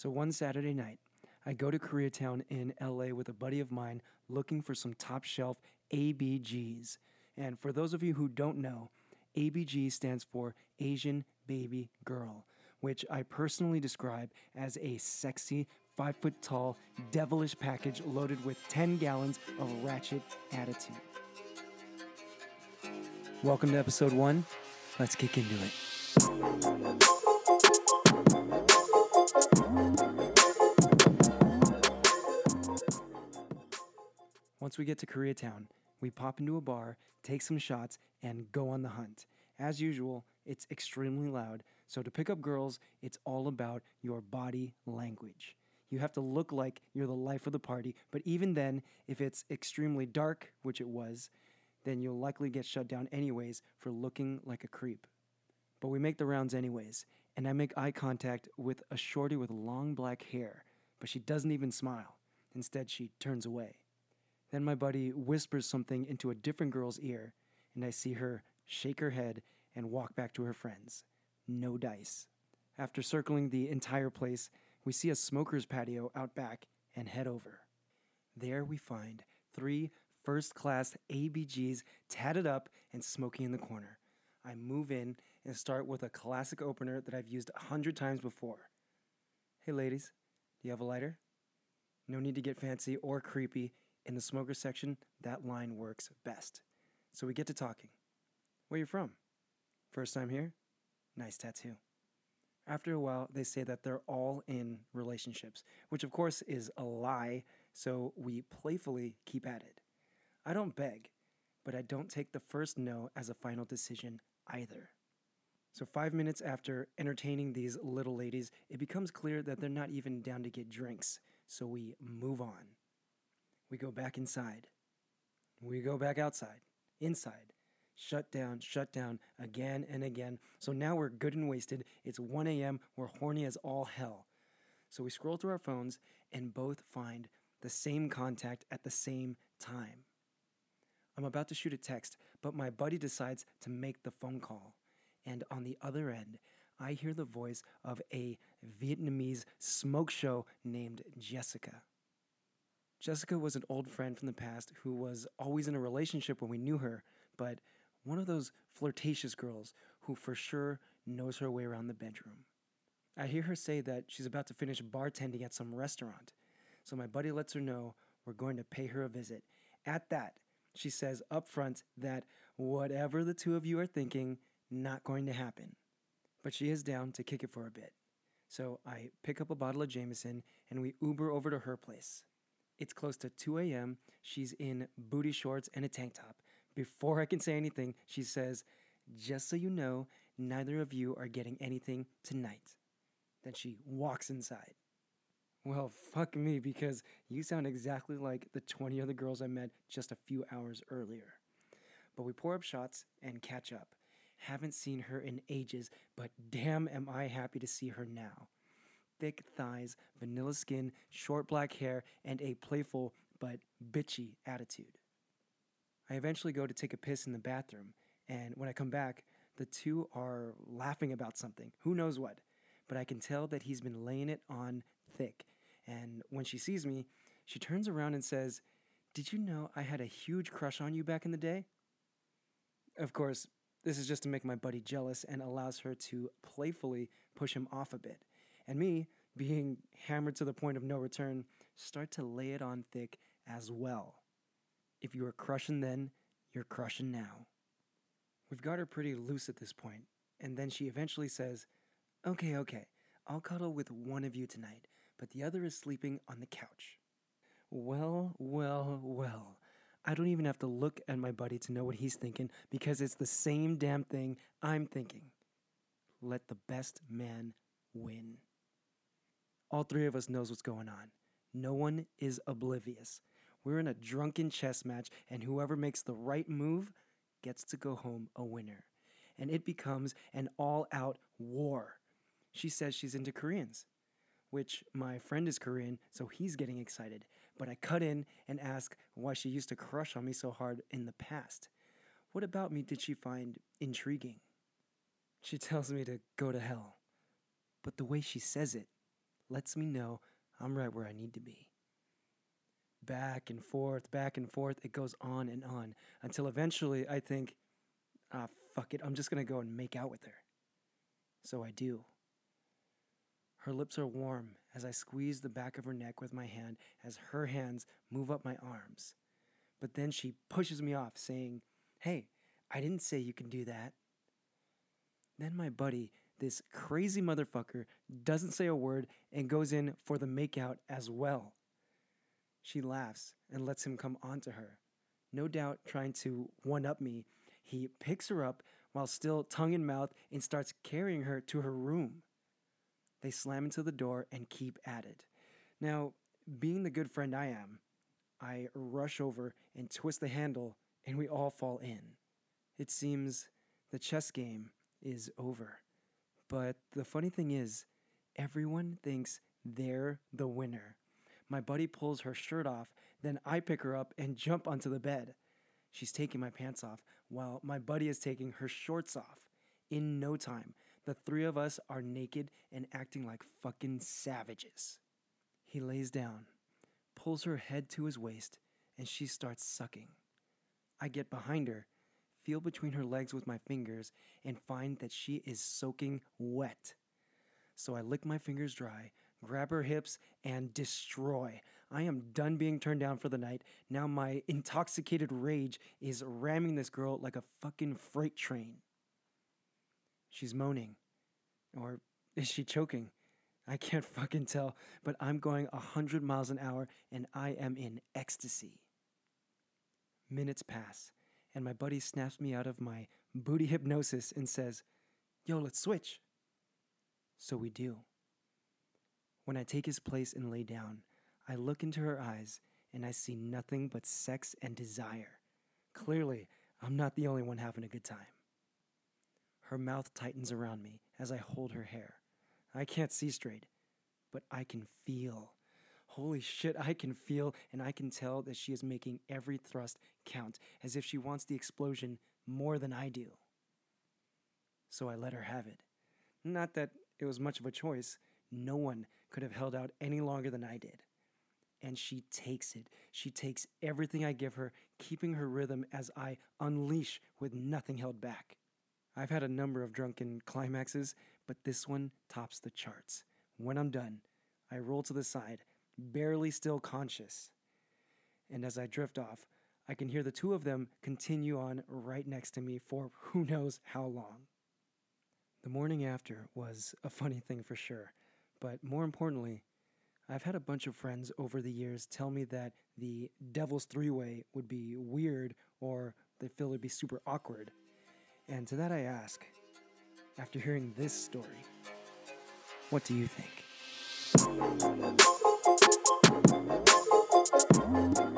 So one Saturday night, I go to Koreatown in LA with a buddy of mine looking for some top shelf ABGs. And for those of you who don't know, ABG stands for Asian Baby Girl, which I personally describe as a sexy, five foot tall, devilish package loaded with 10 gallons of ratchet attitude. Welcome to episode one. Let's kick into it. Once we get to Koreatown, we pop into a bar, take some shots, and go on the hunt. As usual, it's extremely loud, so to pick up girls, it's all about your body language. You have to look like you're the life of the party, but even then, if it's extremely dark, which it was, then you'll likely get shut down anyways for looking like a creep. But we make the rounds anyways, and I make eye contact with a shorty with long black hair, but she doesn't even smile. Instead, she turns away. Then my buddy whispers something into a different girl's ear, and I see her shake her head and walk back to her friends. No dice. After circling the entire place, we see a smoker's patio out back and head over. There we find three first class ABGs tatted up and smoking in the corner. I move in and start with a classic opener that I've used a hundred times before. Hey ladies, do you have a lighter? No need to get fancy or creepy. In the smoker section, that line works best. So we get to talking. Where you from? First time here? Nice tattoo. After a while, they say that they're all in relationships, which of course is a lie, so we playfully keep at it. I don't beg, but I don't take the first no as a final decision either. So, five minutes after entertaining these little ladies, it becomes clear that they're not even down to get drinks, so we move on. We go back inside. We go back outside, inside. Shut down, shut down again and again. So now we're good and wasted. It's 1 a.m. We're horny as all hell. So we scroll through our phones and both find the same contact at the same time. I'm about to shoot a text, but my buddy decides to make the phone call. And on the other end, I hear the voice of a Vietnamese smoke show named Jessica. Jessica was an old friend from the past who was always in a relationship when we knew her, but one of those flirtatious girls who for sure knows her way around the bedroom. I hear her say that she's about to finish bartending at some restaurant, so my buddy lets her know we're going to pay her a visit. At that, she says up front that whatever the two of you are thinking, not going to happen. But she is down to kick it for a bit. So I pick up a bottle of Jameson and we Uber over to her place. It's close to 2 a.m. She's in booty shorts and a tank top. Before I can say anything, she says, Just so you know, neither of you are getting anything tonight. Then she walks inside. Well, fuck me, because you sound exactly like the 20 other girls I met just a few hours earlier. But we pour up shots and catch up. Haven't seen her in ages, but damn am I happy to see her now. Thick thighs, vanilla skin, short black hair, and a playful but bitchy attitude. I eventually go to take a piss in the bathroom, and when I come back, the two are laughing about something. Who knows what? But I can tell that he's been laying it on thick. And when she sees me, she turns around and says, Did you know I had a huge crush on you back in the day? Of course, this is just to make my buddy jealous and allows her to playfully push him off a bit. And me, being hammered to the point of no return, start to lay it on thick as well. If you were crushing then, you're crushing now. We've got her pretty loose at this point, and then she eventually says, Okay, okay, I'll cuddle with one of you tonight, but the other is sleeping on the couch. Well, well, well. I don't even have to look at my buddy to know what he's thinking because it's the same damn thing I'm thinking. Let the best man win. All three of us knows what's going on. No one is oblivious. We're in a drunken chess match, and whoever makes the right move gets to go home a winner. And it becomes an all out war. She says she's into Koreans, which my friend is Korean, so he's getting excited. But I cut in and ask why she used to crush on me so hard in the past. What about me did she find intriguing? She tells me to go to hell. But the way she says it, lets me know I'm right where I need to be. Back and forth, back and forth, it goes on and on until eventually I think, ah, fuck it, I'm just gonna go and make out with her. So I do. Her lips are warm as I squeeze the back of her neck with my hand as her hands move up my arms. But then she pushes me off, saying, Hey, I didn't say you can do that. Then my buddy, this crazy motherfucker, doesn't say a word and goes in for the makeout as well. She laughs and lets him come onto her, no doubt trying to one up me. He picks her up while still tongue in mouth and starts carrying her to her room. They slam into the door and keep at it. Now, being the good friend I am, I rush over and twist the handle, and we all fall in. It seems the chess game is over. But the funny thing is, everyone thinks they're the winner. My buddy pulls her shirt off, then I pick her up and jump onto the bed. She's taking my pants off while my buddy is taking her shorts off. In no time, the three of us are naked and acting like fucking savages. He lays down, pulls her head to his waist, and she starts sucking. I get behind her, feel between her legs with my fingers, and find that she is soaking wet. So I lick my fingers dry, grab her hips, and destroy. I am done being turned down for the night. Now my intoxicated rage is ramming this girl like a fucking freight train. She's moaning. Or is she choking? I can't fucking tell, but I'm going a 100 miles an hour and I am in ecstasy. Minutes pass, and my buddy snaps me out of my booty hypnosis and says, Yo, let's switch. So we do. When I take his place and lay down, I look into her eyes and I see nothing but sex and desire. Clearly, I'm not the only one having a good time. Her mouth tightens around me as I hold her hair. I can't see straight, but I can feel. Holy shit, I can feel and I can tell that she is making every thrust count as if she wants the explosion more than I do. So I let her have it. Not that it was much of a choice, no one could have held out any longer than I did. And she takes it. She takes everything I give her, keeping her rhythm as I unleash with nothing held back. I've had a number of drunken climaxes, but this one tops the charts. When I'm done, I roll to the side, barely still conscious. And as I drift off, I can hear the two of them continue on right next to me for who knows how long. The morning after was a funny thing for sure, but more importantly, I've had a bunch of friends over the years tell me that the Devil's Three Way would be weird or they feel it'd be super awkward. And to that I ask, after hearing this story, what do you think? Thank you.